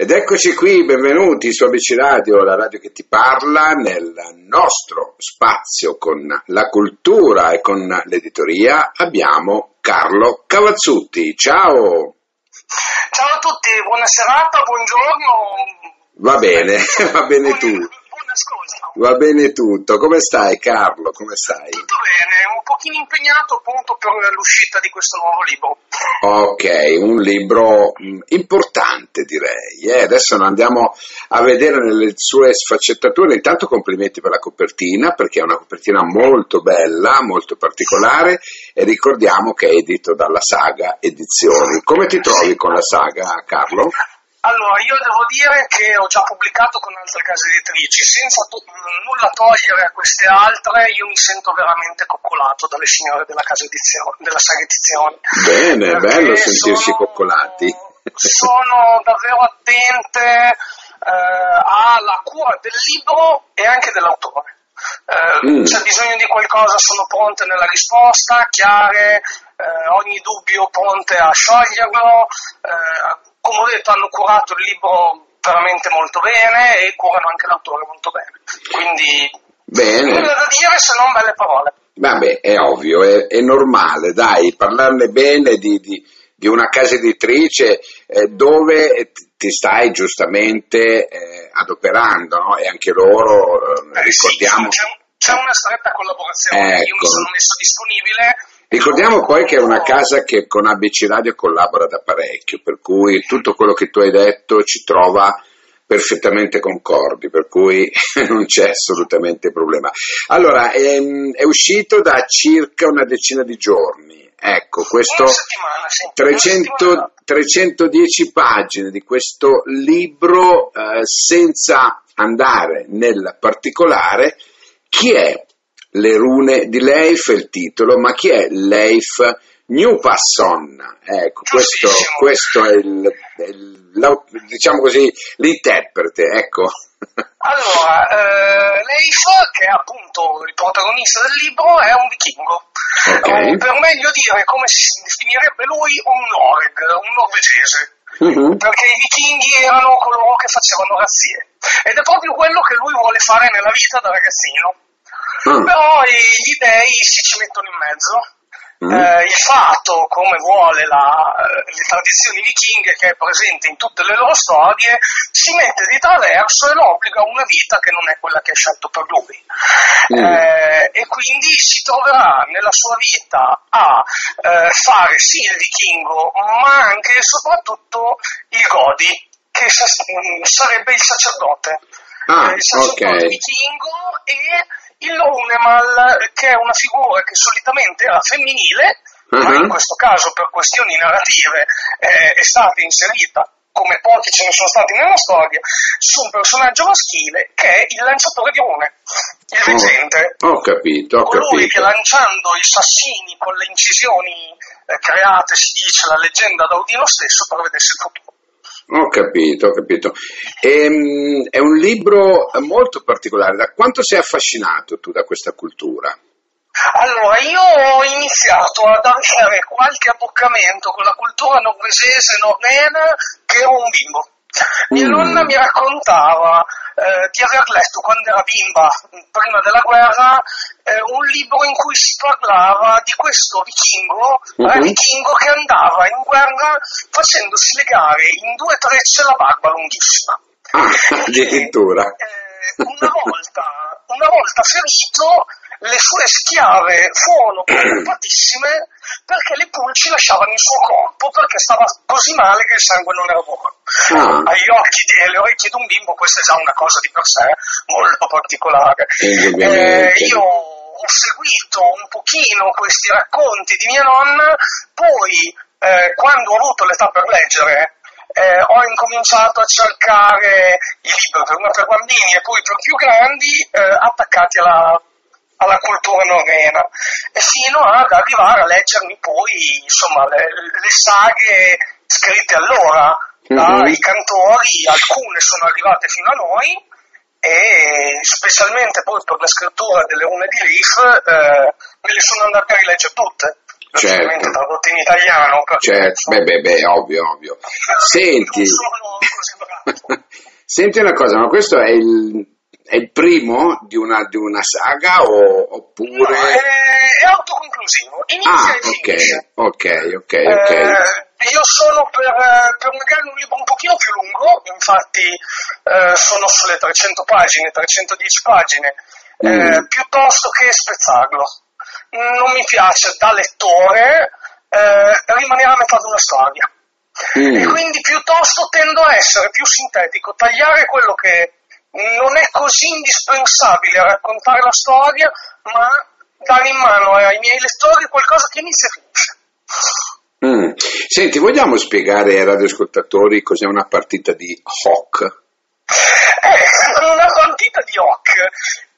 Ed eccoci qui, benvenuti su ABC Radio, la radio che ti parla, nel nostro spazio con la cultura e con l'editoria abbiamo Carlo Cavazzutti. Ciao! Ciao a tutti, buona serata, buongiorno. Va bene, va bene tu ascolto. Va bene tutto. Come stai Carlo? Come stai? Tutto bene, un pochino impegnato appunto per l'uscita di questo nuovo libro. Ok, un libro mm, importante direi. Eh? Adesso andiamo a vedere nelle sue sfaccettature. Intanto complimenti per la copertina perché è una copertina molto bella, molto particolare e ricordiamo che è edito dalla Saga Edizioni. Come ti trovi con la saga Carlo? Allora, io devo dire che ho già pubblicato con altre case editrici, senza to- nulla togliere a queste altre, io mi sento veramente coccolato dalle signore della casa edizione, della saga edizioni. Bene, bello sentirsi sono, coccolati. Sono davvero attente eh, alla cura del libro e anche dell'autore. Eh, mm. C'è bisogno di qualcosa, sono pronte nella risposta, chiare, eh, ogni dubbio pronte a scioglierlo, eh, come ho detto hanno curato il libro veramente molto bene e curano anche l'autore molto bene. Quindi bene. nulla da dire se non belle parole. Vabbè, è ovvio, è, è normale, dai, parlarne bene di, di, di una casa editrice eh, dove ti stai giustamente eh, adoperando, no? E anche loro, eh, ricordiamo... Sì, c'è, c'è, una stretta collaborazione, ecco. io mi sono messo disponibile Ricordiamo poi che è una casa che con ABC Radio collabora da parecchio, per cui tutto quello che tu hai detto ci trova perfettamente concordi, per cui non c'è assolutamente problema. Allora, è, ehm, è uscito da circa una decina di giorni. Ecco, questo 300, 310 pagine di questo libro eh, senza andare nel particolare. Chi è le rune di Leif è il titolo, ma chi è Leif Newpasson? Ecco, questo, questo è il, il, diciamo così, l'interprete, ecco. Allora, eh, Leif, che è appunto il protagonista del libro, è un vichingo. Okay. per meglio dire, come si definirebbe lui, un Noreg, un norvegese. Uh-huh. Perché i vichinghi erano coloro che facevano razzie. Ed è proprio quello che lui vuole fare nella vita da ragazzino Mm. Però gli dei si ci mettono in mezzo. Mm. Eh, il fatto, come vuole la, le tradizioni vichinghe che è presente in tutte le loro storie, si mette di traverso e lo obbliga a una vita che non è quella che ha scelto per lui. Mm. Eh, e quindi si troverà nella sua vita a eh, fare sì il vichingo, ma anche e soprattutto il Godi, che sarebbe il sacerdote. Ah, il sacerdote okay. vichingo e il Runemal, che è una figura che solitamente era femminile, uh-huh. ma in mhm. questo caso per questioni narrative eh, è stata inserita come pochi ce ne sono stati nella storia, su un personaggio maschile che è il lanciatore di rune, il oh, reggente. Ho capito, ho colui capito. che lanciando i sassini con le incisioni eh, create, si dice la leggenda da Odino stesso, prevedesse il futuro. Ho capito, ho capito. E, ehm, è un libro molto particolare. Da quanto sei affascinato tu da questa cultura? Allora, io ho iniziato ad avere qualche abboccamento con la cultura norvegese norrena che ero un bimbo. Mia mm. nonna mi raccontava eh, di aver letto quando era bimba, prima della guerra, eh, un libro in cui si parlava di questo vichingo, uh-huh. vichingo che andava in guerra facendosi legare in due trecce la barba lunghissima. Addirittura. Eh, una volta, una volta ferito le sue schiave furono preoccupatissime perché le pulci lasciavano il suo corpo perché stava così male che il sangue non era buono. Ah. Agli occhi e alle orecchie di un bimbo questa è già una cosa di per sé molto particolare. Eh, io ho seguito un pochino questi racconti di mia nonna, poi eh, quando ho avuto l'età per leggere eh, ho incominciato a cercare i libri prima per bambini e poi per più grandi eh, attaccati alla alla cultura norrena. E fino ad arrivare a leggermi poi insomma, le, le saghe scritte allora mm-hmm. dai cantori, alcune sono arrivate fino a noi e specialmente poi per la scrittura delle rune di Leaf eh, me le sono andate a rileggere tutte. Certo. tradotte in italiano certo, beh, beh, beh, ovvio, ovvio. Senti. Senti una cosa, ma questo è il, è il primo di una, di una saga o, oppure... No, è, è autoconclusivo, inizia ah, e finisce. ok, ok, ok. Eh, io sono per, per, magari un libro un pochino più lungo, infatti eh, sono sulle 300 pagine, 310 pagine, eh, mm. piuttosto che spezzarlo. Non mi piace da lettore eh, rimanere a metà di una storia. Mm. E quindi piuttosto tendo a essere più sintetico, tagliare quello che non è così indispensabile raccontare la storia, ma dare in mano ai miei lettori qualcosa che inizia e finisce. Mm. Senti, vogliamo spiegare ai radioascoltatori cos'è una partita di hoc? Eh, una partita di hoc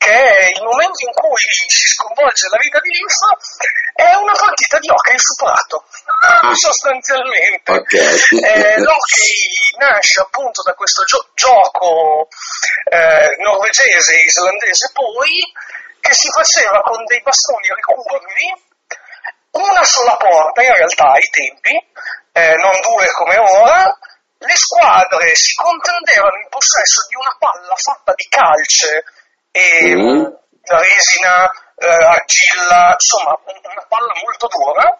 che è il momento in cui si sconvolge la vita di Linfa, è una partita di hockey superato. sostanzialmente. Okay. Eh, l'hockey nasce appunto da questo gio- gioco eh, norvegese e islandese poi, che si faceva con dei bastoni ricurvi, una sola porta in realtà ai tempi, eh, non due come ora, le squadre si contendevano in possesso di una palla fatta di calce e mm. resina, eh, argilla, insomma una palla molto dura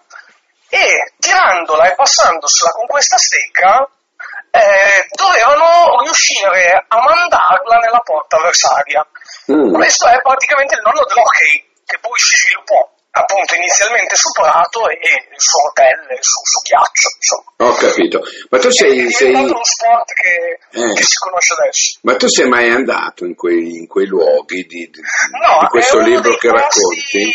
e tirandola e passandosela con questa stecca eh, dovevano riuscire a mandarla nella porta avversaria. Mm. Questo è praticamente il nonno dell'hockey che poi si sviluppò appunto inizialmente su prato e su rotelle, su, su ghiaccio, insomma. Ho capito. Ma tu sei... È sei... uno sport che, eh. che, si conosce adesso. Ma tu sei mai andato in quei, in quei luoghi di, di, no, di questo libro che posti, racconti?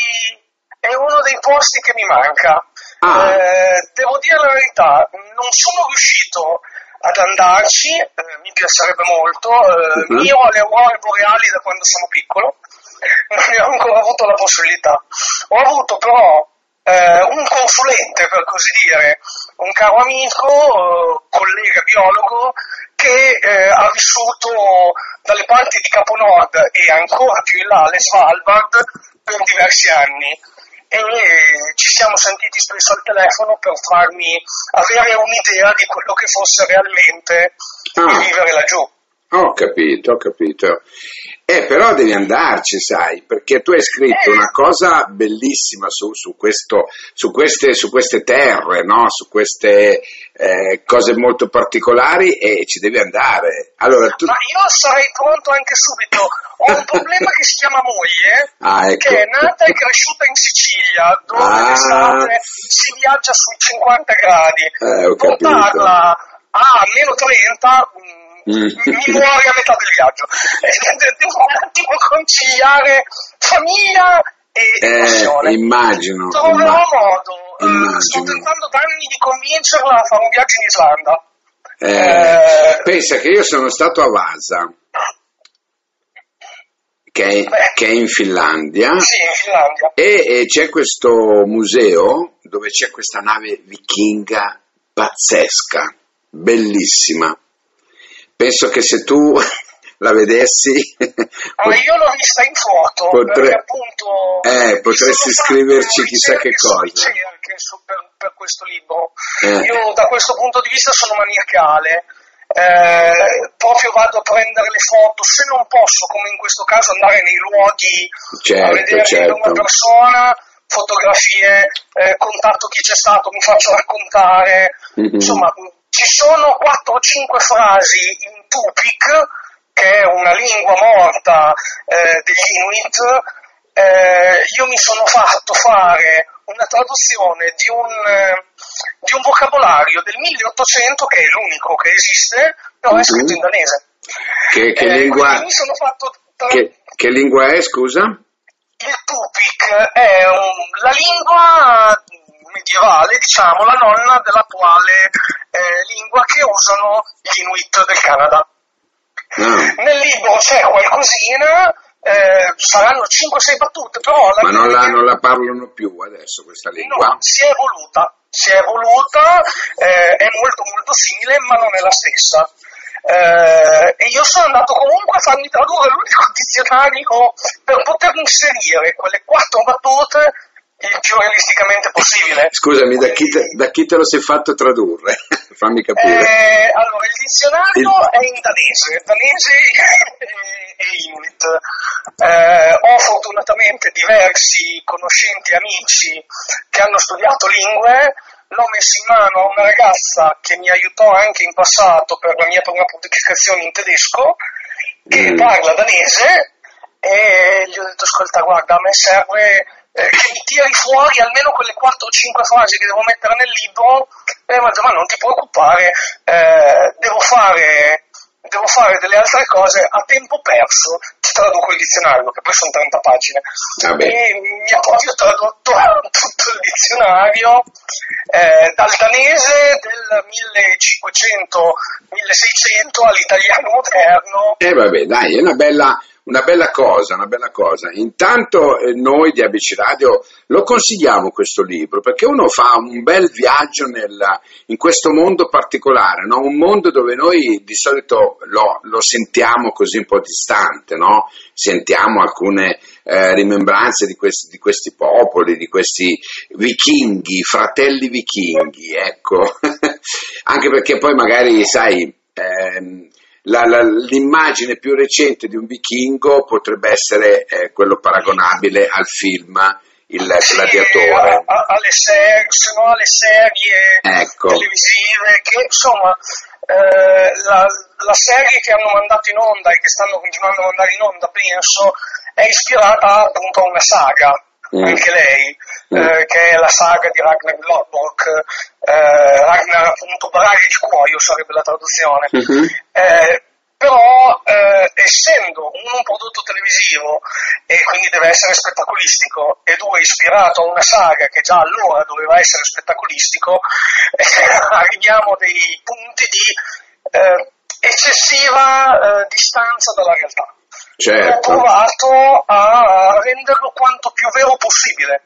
È uno dei posti che mi manca. Ah. Eh, devo dire la verità, non sono riuscito ad andarci, eh, mi piacerebbe molto. Eh, uh-huh. Io ho le aurore boreali da quando sono piccolo non ne ho ancora avuto la possibilità. Ho avuto però eh, un consulente, per così dire, un caro amico, collega biologo, che eh, ha vissuto dalle parti di Capo Nord e ancora più in là alle Svalbard per diversi anni e ci siamo sentiti spesso al telefono per farmi avere un'idea di quello che fosse realmente ah. vivere laggiù. Ho capito, ho capito. Eh, però devi andarci, sai, perché tu hai scritto una cosa bellissima su, su, questo, su, queste, su queste, terre, no? su queste eh, cose molto particolari e ci devi andare. Allora, tu... Ma io sarei pronto anche subito. Ho un problema che si chiama moglie, ah, ecco. che è nata e cresciuta in Sicilia, dove ah. l'estate si viaggia sui 50 gradi. Eh, Portarla a meno 30 Mm. mi muori a metà del viaggio. Devo un attimo conciliare famiglia e eh, emozione. Immagino. Troverò immagino, modo. Immagino. sto tentando da anni di convincerla a fare un viaggio in Islanda. Eh, eh, pensa che io sono stato a Vasa. Che è, che è, in Finlandia, sì, in Finlandia. E, e c'è questo museo dove c'è questa nave vichinga pazzesca, bellissima penso che se tu la vedessi... Allora, io l'ho vista in foto, potre... appunto... Eh, potresti scriverci chissà che cosa. Per, per, questo libro. Eh. Io da questo punto di vista sono maniacale. Eh, proprio vado a prendere le foto, se non posso, come in questo caso, andare nei luoghi certo, a vedere certo. una persona, fotografie, eh, contatto chi c'è stato, mi faccio raccontare, mm-hmm. insomma ci sono 4 o 5 frasi in Tupik, che è una lingua morta eh, degli Inuit, eh, io mi sono fatto fare una traduzione di un, eh, di un, vocabolario del 1800 che è l'unico che esiste, però è scritto in danese. Che, che, eh, lingua, tra... che, che, lingua, è, scusa? Il Tupik è un, la lingua medievale, diciamo, la nonna dell'attuale eh, lingua che usano gli Inuit del Canada. Mm. Nel libro c'è qualcosina, eh, saranno 5-6 battute, però... La Ma non la, non la, parlano più adesso questa lingua? No, si è evoluta, si è evoluta, eh, è molto molto simile, ma non è la stessa. Eh, e io sono andato comunque a farmi tradurre l'unico dizionario per poter inserire quelle quattro battute il più realisticamente possibile. Scusami, da chi, te, da chi te lo sei fatto tradurre? Fammi capire. Eh, allora, il dizionario il... è in danese, danese e inuit. Eh, ho fortunatamente diversi conoscenti e amici che hanno studiato lingue, l'ho messo in mano a una ragazza che mi aiutò anche in passato per la mia prima pubblicazione in tedesco, che mm. parla danese, e gli ho detto, ascolta, guarda, a me serve eh, tiri fuori almeno quelle 4 o 5 frasi che devo mettere nel libro, e mi ha detto, ma non ti preoccupare, eh, devo fare devo fare delle altre cose a tempo perso, ti traduco il dizionario, che poi sono 30 pagine. Ah e mi ha proprio tradotto tutto il dizionario eh, dal danese del 1500-1600 all'italiano moderno. E eh vabbè, dai, è una bella una bella cosa, una bella cosa. Intanto eh, noi di ABC Radio lo consigliamo questo libro perché uno fa un bel viaggio nella, in questo mondo particolare, no? un mondo dove noi di solito lo, lo sentiamo così un po' distante, no? sentiamo alcune eh, rimembranze di questi, di questi, popoli, di questi vichinghi, fratelli vichinghi, ecco, anche perché poi magari, sai, ehm, la, la, l'immagine più recente di un vichingo potrebbe essere eh, quello paragonabile al film Il Gladiatore. A, a, alle, serie, no, alle serie ecco. televisive che insomma eh, la, la, serie che hanno mandato in onda e che stanno continuando a mandare in onda penso è ispirata appunto a una saga. Anche lei mm. eh, che è la saga di Ragnar Lodbrok eh, Ragnar appunto Barari di cuoio sarebbe la traduzione mm-hmm. eh, però eh, essendo un prodotto televisivo e quindi deve essere spettacolistico e due ispirato a una saga che già allora doveva essere spettacolistico arriviamo a dei punti di eh, eccessiva eh, distanza dalla realtà certo. ho provato a renderlo quanto più vero possibile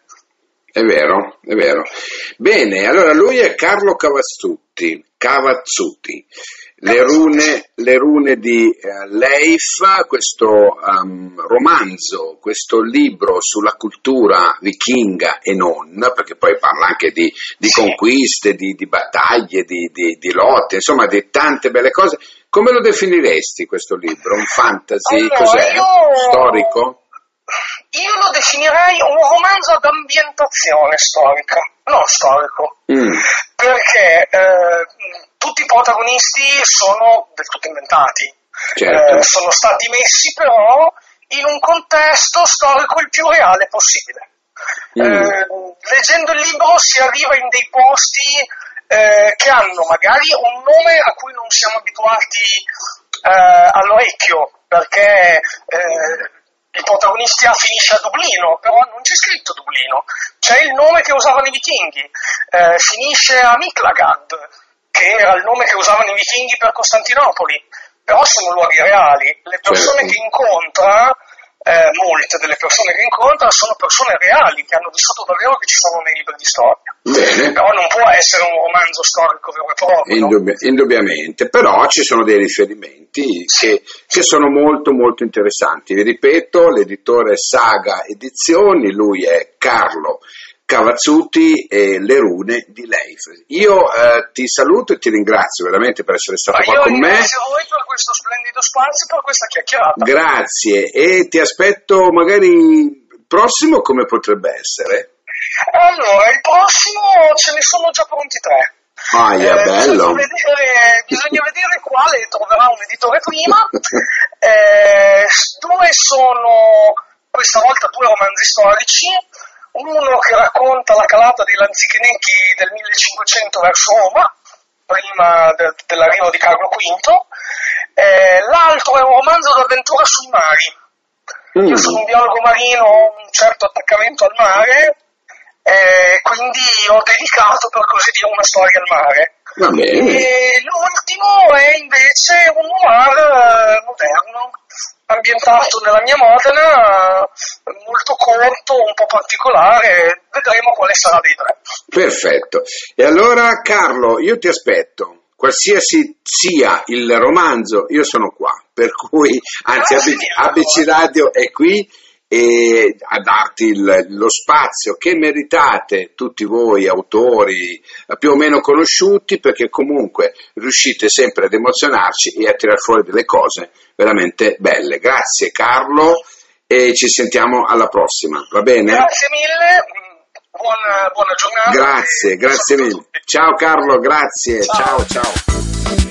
è vero, è vero. Bene, allora lui è Carlo Cavazzutti, Cavazzutti. Le rune, le rune di uh, Leif, questo um, romanzo, questo libro sulla cultura vichinga e non, perché poi parla anche di, di conquiste, di, di battaglie, di, di, lotte, insomma di tante belle cose. Come lo definiresti questo libro? Un fantasy? Allora, Cos'è? Io... Storico? Io lo definirei un romanzo ad ambientazione storica, non storico, mm. perché eh, tutti i protagonisti sono del tutto inventati, certo. eh, sono stati messi però in un contesto storico il più reale possibile. Mm. Eh, leggendo il libro si arriva in dei posti eh, che hanno magari un nome a cui non siamo abituati eh, all'orecchio, perché eh, il protagonista finisce a Dublino, però non c'è scritto Dublino, c'è il nome che usavano i vichinghi, eh, finisce a Miklagard, che era il nome che usavano i vichinghi per Costantinopoli, però sono luoghi reali, le persone certo. che incontra eh, molte delle persone che incontra sono persone reali che hanno vissuto davvero che ci sono nei libri di storia. Bene. Però non può essere un romanzo storico vero e proprio. Indubbia, no? Indubbiamente, però ci sono dei riferimenti che, che, sono molto molto interessanti. Vi ripeto, l'editore Saga Edizioni, lui è Carlo Cavazzuti e le rune di Leif. Io eh, ti saluto e ti ringrazio veramente per essere stato qua con me. Grazie a voi per questo splendido spazio e per questa chiacchierata. Grazie e ti aspetto magari prossimo come potrebbe essere. Allora, il prossimo ce ne sono già pronti tre. Ah, yeah, eh, bello. Bisogna vedere, bisogna vedere, quale troverà un editore prima. eh, due sono questa volta due romanzi storici uno che racconta la calata dei Lanzichenecchi del 1500 verso Roma, prima de- dell'arrivo di Carlo V, eh, l'altro è un romanzo d'avventura sui mari. Mm. Io sono un biologo marino, ho un certo attaccamento al mare, eh, quindi ho dedicato per così dire una storia al mare. E l'ultimo è invece un noir eh, moderno, ambientato nella mia Modena, molto corto, un po' particolare, vedremo quale sarà dei tre. Perfetto. E allora Carlo, io ti aspetto. Qualsiasi sia il romanzo, io sono qua, per cui, anzi, ah, ABC, ABC Radio è qui e a darti il, lo spazio che meritate tutti voi autori più o meno conosciuti perché comunque riuscite sempre ad emozionarci e a tirar fuori delle cose veramente belle. Grazie Carlo e ci sentiamo alla prossima, va bene? Grazie mille, buona, buona giornata. Grazie, grazie mille. Ciao Carlo, grazie, ciao ciao. ciao.